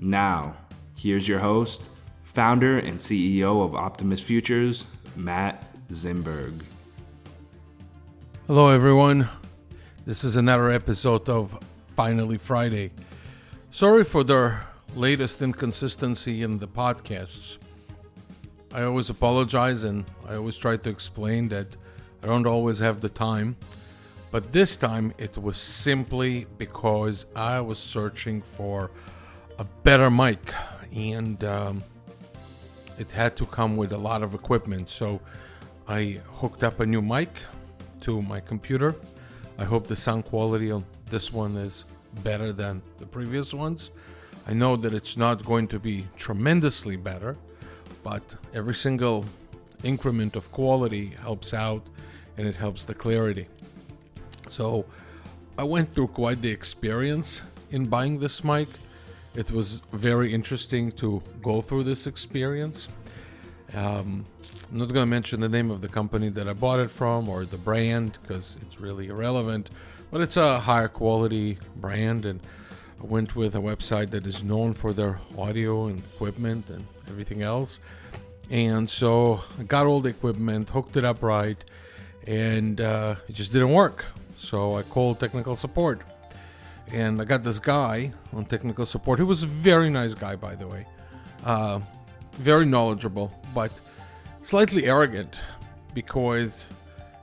Now, here's your host, founder and CEO of Optimus Futures, Matt Zimberg. Hello, everyone. This is another episode of Finally Friday. Sorry for the latest inconsistency in the podcasts. I always apologize and I always try to explain that I don't always have the time. But this time it was simply because I was searching for a better mic, and um, it had to come with a lot of equipment. So I hooked up a new mic to my computer. I hope the sound quality on this one is better than the previous ones. I know that it's not going to be tremendously better, but every single increment of quality helps out and it helps the clarity. So I went through quite the experience in buying this mic. It was very interesting to go through this experience. Um, I'm not going to mention the name of the company that I bought it from or the brand because it's really irrelevant, but it's a higher quality brand, and I went with a website that is known for their audio and equipment and everything else. And so I got all the equipment, hooked it up right, and uh, it just didn't work. So I called technical support and I got this guy on technical support. He was a very nice guy, by the way, uh, very knowledgeable, but slightly arrogant because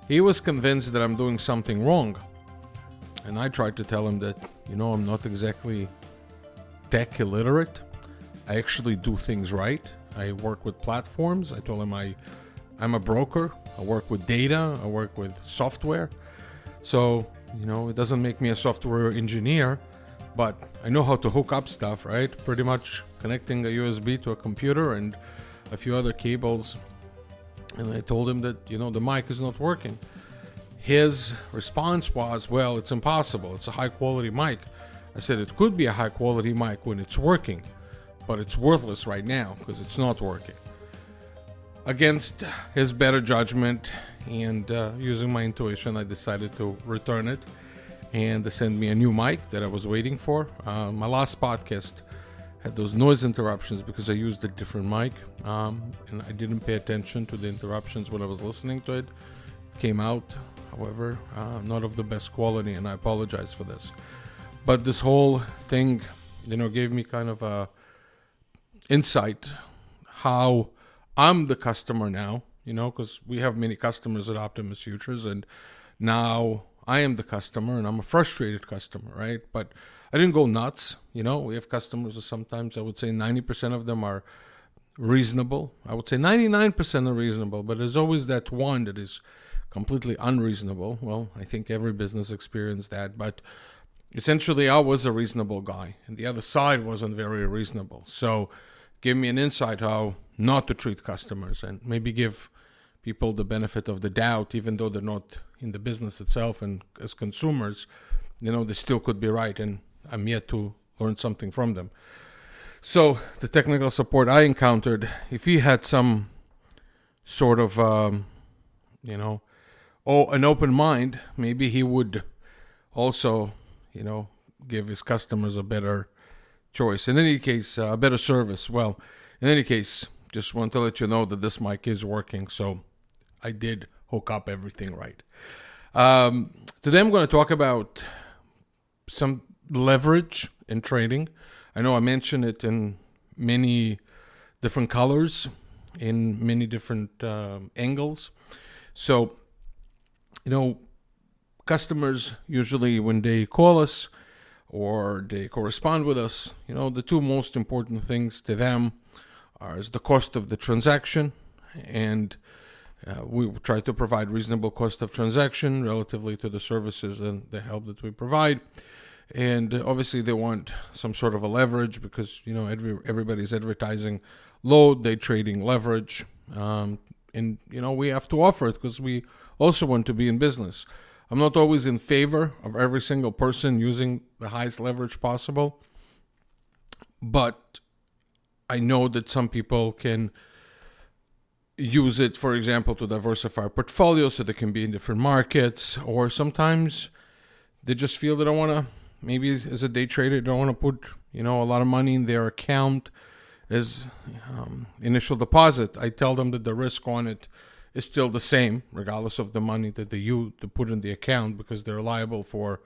he was convinced that I'm doing something wrong. And I tried to tell him that, you know, I'm not exactly tech illiterate. I actually do things right. I work with platforms. I told him I, I'm a broker. I work with data. I work with software. So you know, it doesn't make me a software engineer, but I know how to hook up stuff, right? Pretty much connecting a USB to a computer and a few other cables. And I told him that, you know, the mic is not working. His response was, well, it's impossible. It's a high quality mic. I said, it could be a high quality mic when it's working, but it's worthless right now because it's not working. Against his better judgment, and uh, using my intuition, I decided to return it and they sent me a new mic that I was waiting for. Uh, my last podcast had those noise interruptions because I used a different mic um, and I didn't pay attention to the interruptions when I was listening to it. It came out, however, uh, not of the best quality, and I apologize for this. But this whole thing, you know, gave me kind of a insight how I'm the customer now you know, because we have many customers at Optimus Futures, and now I am the customer, and I'm a frustrated customer, right? But I didn't go nuts. You know, we have customers, sometimes I would say 90% of them are reasonable. I would say 99% are reasonable, but there's always that one that is completely unreasonable. Well, I think every business experienced that, but essentially I was a reasonable guy, and the other side wasn't very reasonable. So, give me an insight how not to treat customers and maybe give people the benefit of the doubt, even though they're not in the business itself and as consumers, you know, they still could be right. And I'm yet to learn something from them. So the technical support I encountered, if he had some sort of, um, you know, oh, an open mind, maybe he would also, you know, give his customers a better choice. In any case, uh, a better service. Well, in any case, just want to let you know that this mic is working. So I did hook up everything right. Um, today I'm going to talk about some leverage in trading. I know I mentioned it in many different colors, in many different uh, angles. So, you know, customers usually when they call us or they correspond with us, you know, the two most important things to them are the cost of the transaction and uh, we try to provide reasonable cost of transaction relatively to the services and the help that we provide. And obviously, they want some sort of a leverage because you know every, everybody's advertising load, they trading leverage, um, and you know we have to offer it because we also want to be in business. I'm not always in favor of every single person using the highest leverage possible, but I know that some people can use it, for example, to diversify portfolio so they can be in different markets, or sometimes they just feel they don't want to. Maybe as a day trader, don't want to put you know a lot of money in their account as um, initial deposit. I tell them that the risk on it is still the same, regardless of the money that they use to put in the account, because they're liable for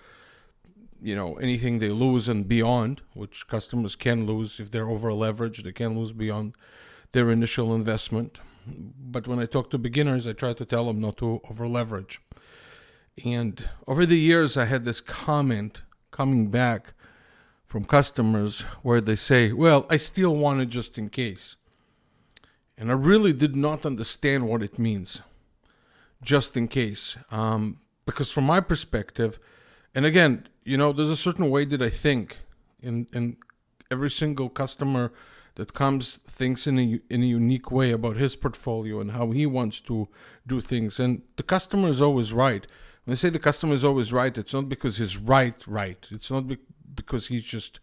you know anything they lose and beyond, which customers can lose if they're over leveraged. They can lose beyond their initial investment. But when I talk to beginners, I try to tell them not to over leverage. And over the years, I had this comment coming back from customers where they say, Well, I still want it just in case. And I really did not understand what it means, just in case. Um, because from my perspective, and again, you know, there's a certain way that I think, and, and every single customer that comes thinks in a in a unique way about his portfolio and how he wants to do things. And the customer is always right. When I say the customer is always right, it's not because he's right, right. It's not be- because he's just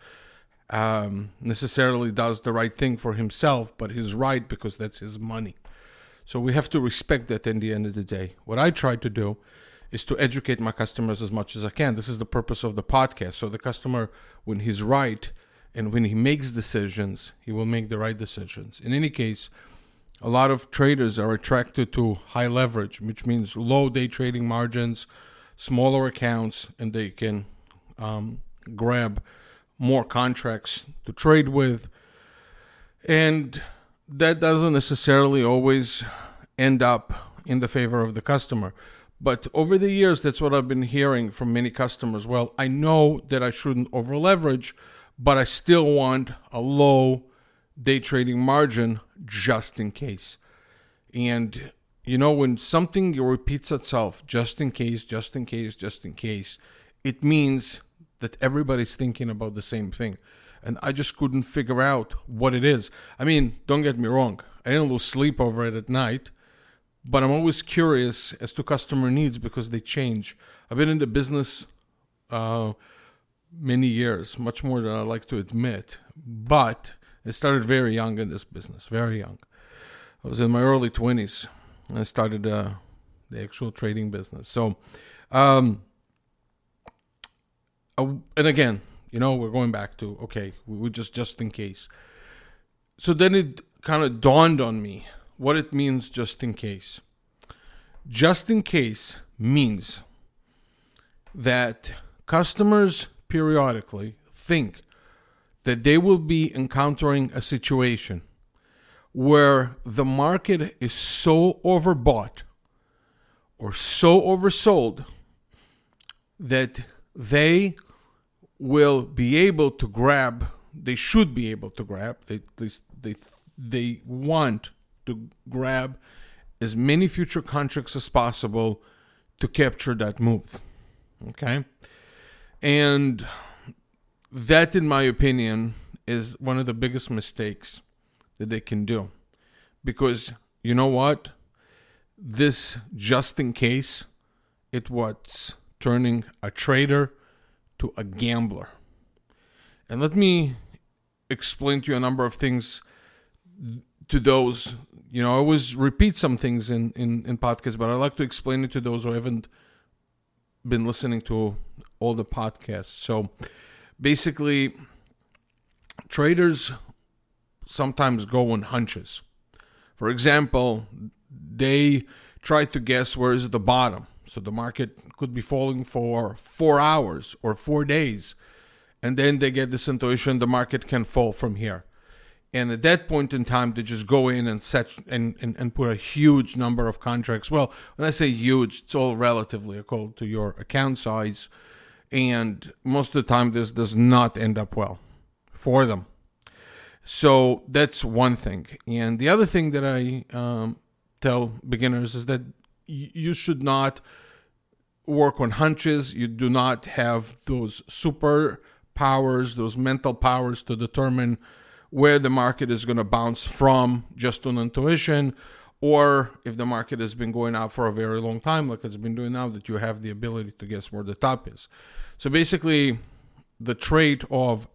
um, necessarily does the right thing for himself, but he's right because that's his money. So we have to respect that in the end of the day. What I try to do is to educate my customers as much as I can. This is the purpose of the podcast. So the customer, when he's right, and when he makes decisions, he will make the right decisions. In any case, a lot of traders are attracted to high leverage, which means low day trading margins, smaller accounts, and they can um, grab more contracts to trade with. And that doesn't necessarily always end up in the favor of the customer. But over the years, that's what I've been hearing from many customers. Well, I know that I shouldn't over leverage but I still want a low day trading margin just in case. And you know, when something repeats itself just in case, just in case, just in case, it means that everybody's thinking about the same thing. And I just couldn't figure out what it is. I mean, don't get me wrong, I didn't lose sleep over it at night, but I'm always curious as to customer needs because they change. I've been in the business uh, many years, much more than I like to admit. But I started very young in this business, very young. I was in my early 20s and I started uh, the actual trading business. So, um, and again, you know, we're going back to okay, we just just in case. So then it kind of dawned on me what it means just in case. Just in case means that customers periodically think that they will be encountering a situation where the market is so overbought or so oversold that they will be able to grab they should be able to grab they they they, they want to grab as many future contracts as possible to capture that move okay and that, in my opinion, is one of the biggest mistakes that they can do. Because you know what? This just in case, it was turning a trader to a gambler. And let me explain to you a number of things to those. You know, I always repeat some things in, in, in podcasts, but I like to explain it to those who haven't been listening to all the podcasts. So basically, traders sometimes go on hunches. For example, they try to guess where is the bottom. So the market could be falling for four hours or four days. and then they get this intuition the market can fall from here. And at that point in time, they just go in and set and, and, and put a huge number of contracts. Well, when I say huge, it's all relatively according to your account size. And most of the time, this does not end up well for them. So that's one thing. And the other thing that I um, tell beginners is that y- you should not work on hunches. You do not have those super powers, those mental powers to determine where the market is going to bounce from just on intuition, or if the market has been going up for a very long time, like it's been doing now, that you have the ability to guess where the top is. So basically, the trait of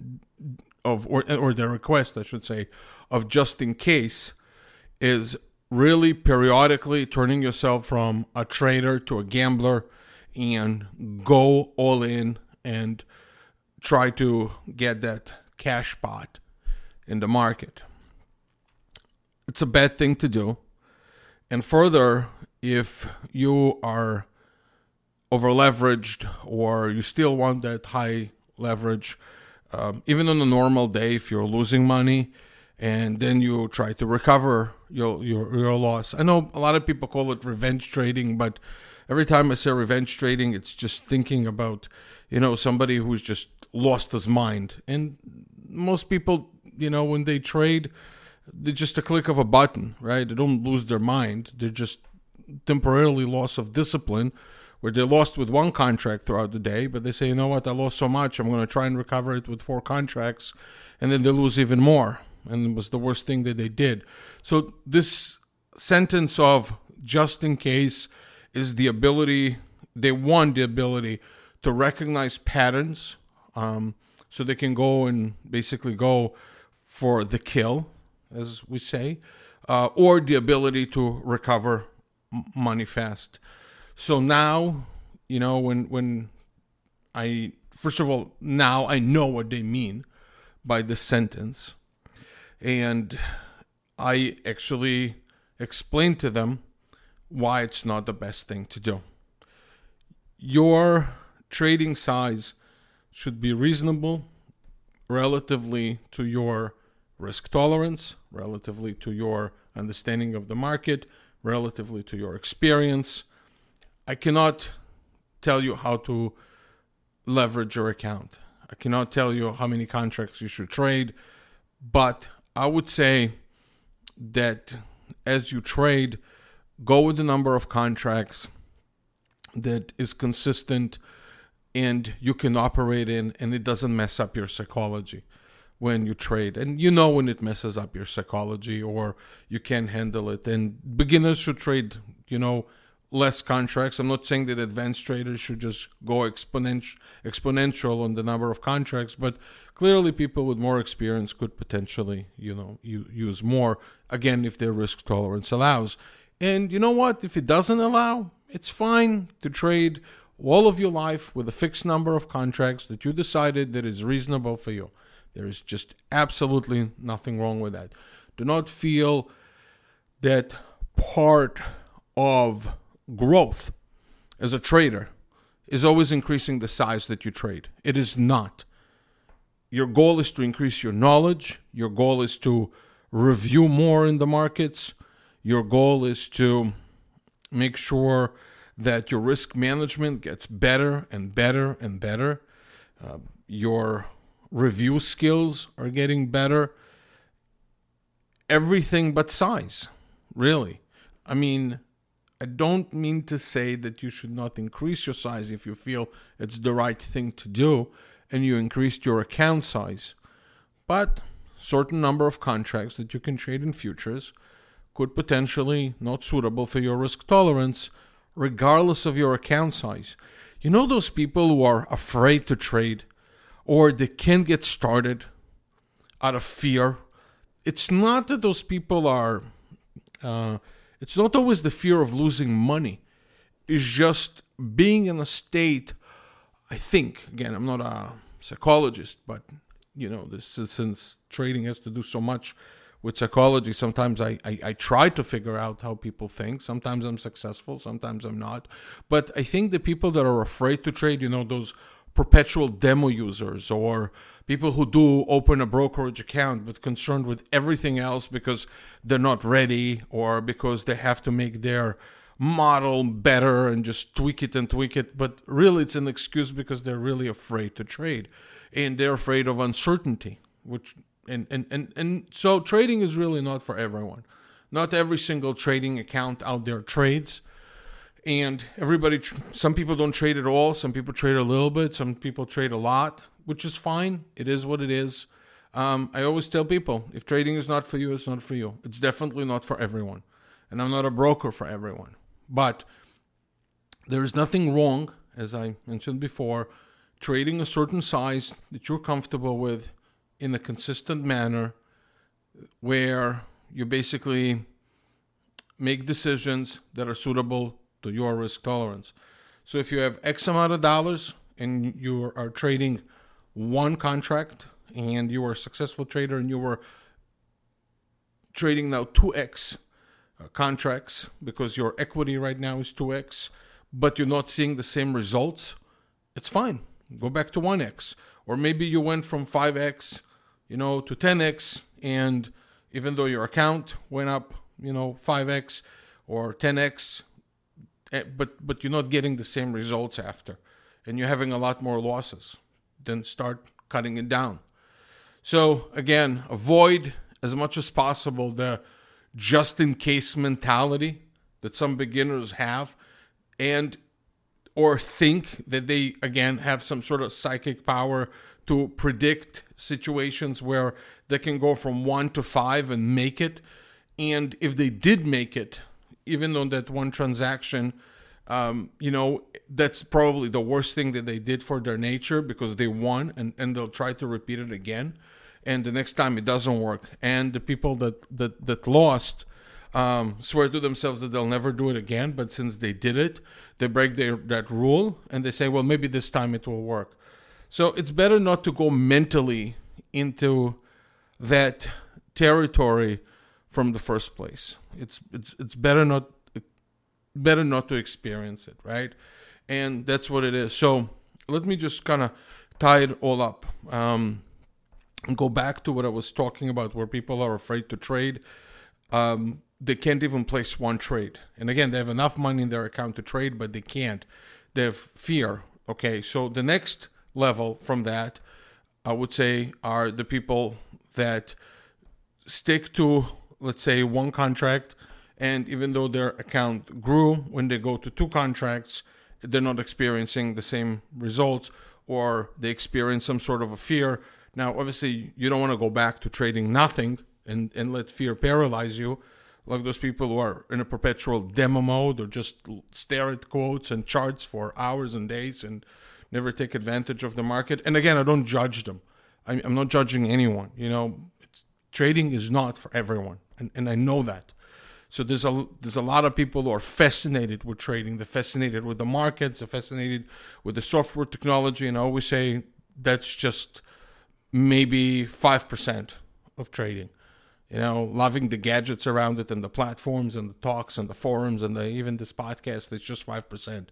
of or or the request, I should say, of just in case is really periodically turning yourself from a trader to a gambler and go all in and try to get that cash pot in the market. It's a bad thing to do. And further, if you are over leveraged or you still want that high leverage, um, even on a normal day, if you're losing money and then you try to recover your, your, your loss. I know a lot of people call it revenge trading, but every time I say revenge trading, it's just thinking about, you know, somebody who's just lost his mind. And most people you know, when they trade, they're just a click of a button, right? They don't lose their mind. They're just temporarily loss of discipline where they lost with one contract throughout the day, but they say, you know what, I lost so much, I'm going to try and recover it with four contracts, and then they lose even more. And it was the worst thing that they did. So, this sentence of just in case is the ability, they want the ability to recognize patterns um, so they can go and basically go for the kill, as we say, uh, or the ability to recover money fast. So now, you know, when when I first of all now I know what they mean by the sentence, and I actually explain to them why it's not the best thing to do. Your trading size should be reasonable relatively to your risk tolerance, relatively to your understanding of the market, relatively to your experience. I cannot tell you how to leverage your account. I cannot tell you how many contracts you should trade, but I would say that as you trade, go with the number of contracts that is consistent and you can operate in and it doesn't mess up your psychology when you trade. And you know when it messes up your psychology or you can't handle it. And beginners should trade you know less contracts. I'm not saying that advanced traders should just go exponential exponential on the number of contracts but clearly people with more experience could potentially you know use more again if their risk tolerance allows. And you know what? If it doesn't allow it's fine to trade all of your life with a fixed number of contracts that you decided that is reasonable for you there is just absolutely nothing wrong with that. Do not feel that part of growth as a trader is always increasing the size that you trade. It is not. Your goal is to increase your knowledge, your goal is to review more in the markets, your goal is to make sure that your risk management gets better and better and better. Uh, your review skills are getting better. Everything but size, really. I mean, I don't mean to say that you should not increase your size if you feel it's the right thing to do and you increased your account size. But certain number of contracts that you can trade in futures could potentially not suitable for your risk tolerance regardless of your account size. You know those people who are afraid to trade or they can't get started out of fear. It's not that those people are, uh, it's not always the fear of losing money. It's just being in a state, I think, again, I'm not a psychologist, but, you know, this is, since trading has to do so much with psychology, sometimes I, I, I, try to figure out how people think. Sometimes I'm successful, sometimes I'm not. But I think the people that are afraid to trade, you know, those perpetual demo users or people who do open a brokerage account but concerned with everything else because they're not ready or because they have to make their model better and just tweak it and tweak it. But really it's an excuse because they're really afraid to trade and they're afraid of uncertainty which and and and, and so trading is really not for everyone. Not every single trading account out there trades and everybody some people don't trade at all. Some people trade a little bit. Some people trade a lot which is fine. It is what it is. Um, i always tell people if trading is not for you it's not for you. It's definitely not for everyone. And i'm not a broker for everyone. But there is nothing wrong as i mentioned before trading a certain size that you're comfortable with in a consistent manner where you basically make decisions that are suitable to your risk tolerance. So if you have X amount of dollars and you are trading one contract and you are a successful trader and you were trading now 2x uh, contracts because your equity right now is 2x, but you're not seeing the same results, it's fine. Go back to 1x. Or maybe you went from 5x, you know, to 10x and even though your account went up, you know, 5x or 10x, Eh, Eh, but but you're not getting the same results after, and you're having a lot more losses. Then start cutting it down. So again, avoid as much as possible the just in case mentality that some beginners have, and or think that they again have some sort of psychic power to predict situations where they can go from one to five and make it. And if they did make it, even on that one transaction, um, you know, that's probably the worst thing that they did for their nature because they won and, and they'll try to repeat it again. And the next time it doesn't work. And the people that, that, that lost um, swear to themselves that they'll never do it again. But since they did it, they break their, that rule and they say, well, maybe this time it will work. So it's better not to go mentally into that territory from the first place. It's it's it's better not better not to experience it, right? And that's what it is. So let me just kind of tie it all up. Um, and go back to what I was talking about, where people are afraid to trade. Um, they can't even place one trade. And again, they have enough money in their account to trade, but they can't. They have fear. Okay, so the next level from that, I would say, are the people that stick to, let's say, one contract and even though their account grew, when they go to two contracts, they're not experiencing the same results or they experience some sort of a fear. Now, obviously, you don't want to go back to trading nothing and, and let fear paralyze you, like those people who are in a perpetual demo mode or just stare at quotes and charts for hours and days and never take advantage of the market. And again, I don't judge them. I'm not judging anyone. You know, trading is not for everyone, and, and I know that. So there's a there's a lot of people who are fascinated with trading. They're fascinated with the markets. They're fascinated with the software technology. And I always say that's just maybe five percent of trading. You know, loving the gadgets around it and the platforms and the talks and the forums and the, even this podcast. It's just five percent.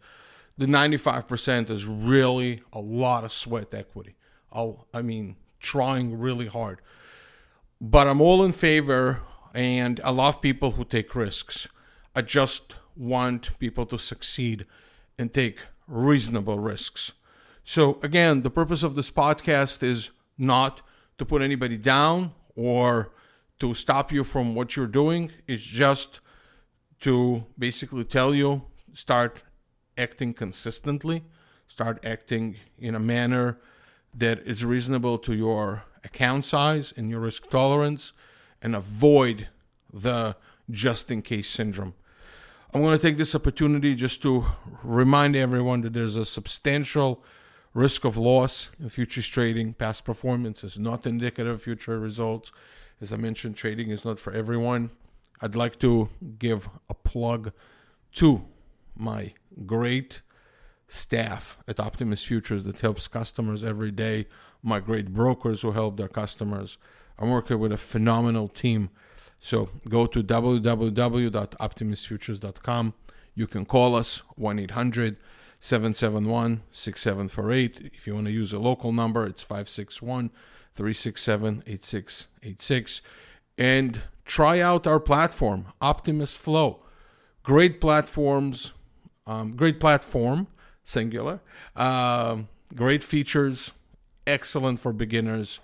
The ninety-five percent is really a lot of sweat equity. I'll, I mean, trying really hard. But I'm all in favor and I love people who take risks. I just want people to succeed and take reasonable risks. So, again, the purpose of this podcast is not to put anybody down or to stop you from what you're doing. It's just to basically tell you start acting consistently, start acting in a manner that is reasonable to your account size and your risk tolerance and avoid the just in case syndrome. I'm going to take this opportunity just to remind everyone that there's a substantial risk of loss in futures trading. Past performance is not indicative of future results. As I mentioned, trading is not for everyone. I'd like to give a plug to my great staff at Optimus Futures that helps customers every day, my great brokers who help their customers. I'm working with a phenomenal team. So go to www.optimusfutures.com. You can call us 1 800 771 6748. If you want to use a local number, it's 561 367 8686. And try out our platform, Optimus Flow. Great platforms, um, great platform, singular. Um, great features, excellent for beginners,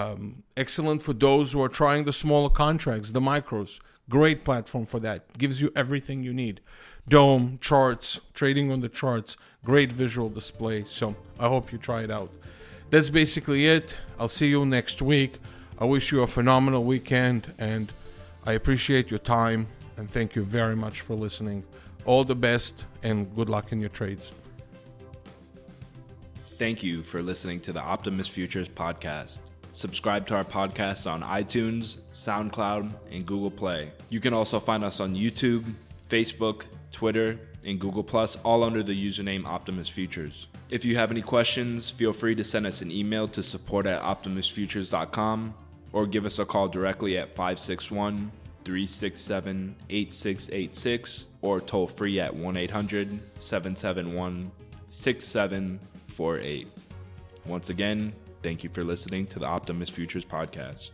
um, excellent for those who are trying the smaller contracts, the micros. Great platform for that. Gives you everything you need. DOM, charts, trading on the charts, great visual display. So I hope you try it out. That's basically it. I'll see you next week. I wish you a phenomenal weekend and I appreciate your time and thank you very much for listening. All the best and good luck in your trades. Thank you for listening to the Optimus Futures podcast. Subscribe to our podcast on iTunes, SoundCloud, and Google Play. You can also find us on YouTube, Facebook, Twitter, and Google Plus, all under the username Optimus Futures. If you have any questions, feel free to send us an email to support at optimusfutures.com or give us a call directly at 561 367 8686 or toll free at 1 800 771 6748. Once again, thank you for listening to the Optimus Futures podcast.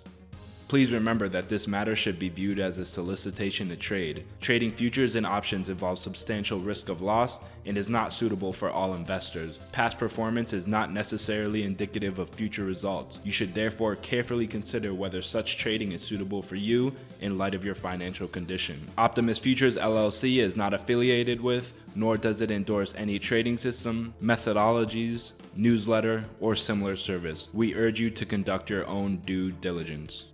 Please remember that this matter should be viewed as a solicitation to trade. Trading futures and options involves substantial risk of loss and is not suitable for all investors. Past performance is not necessarily indicative of future results. You should therefore carefully consider whether such trading is suitable for you in light of your financial condition. Optimus Futures LLC is not affiliated with, nor does it endorse any trading system, methodologies, newsletter, or similar service. We urge you to conduct your own due diligence.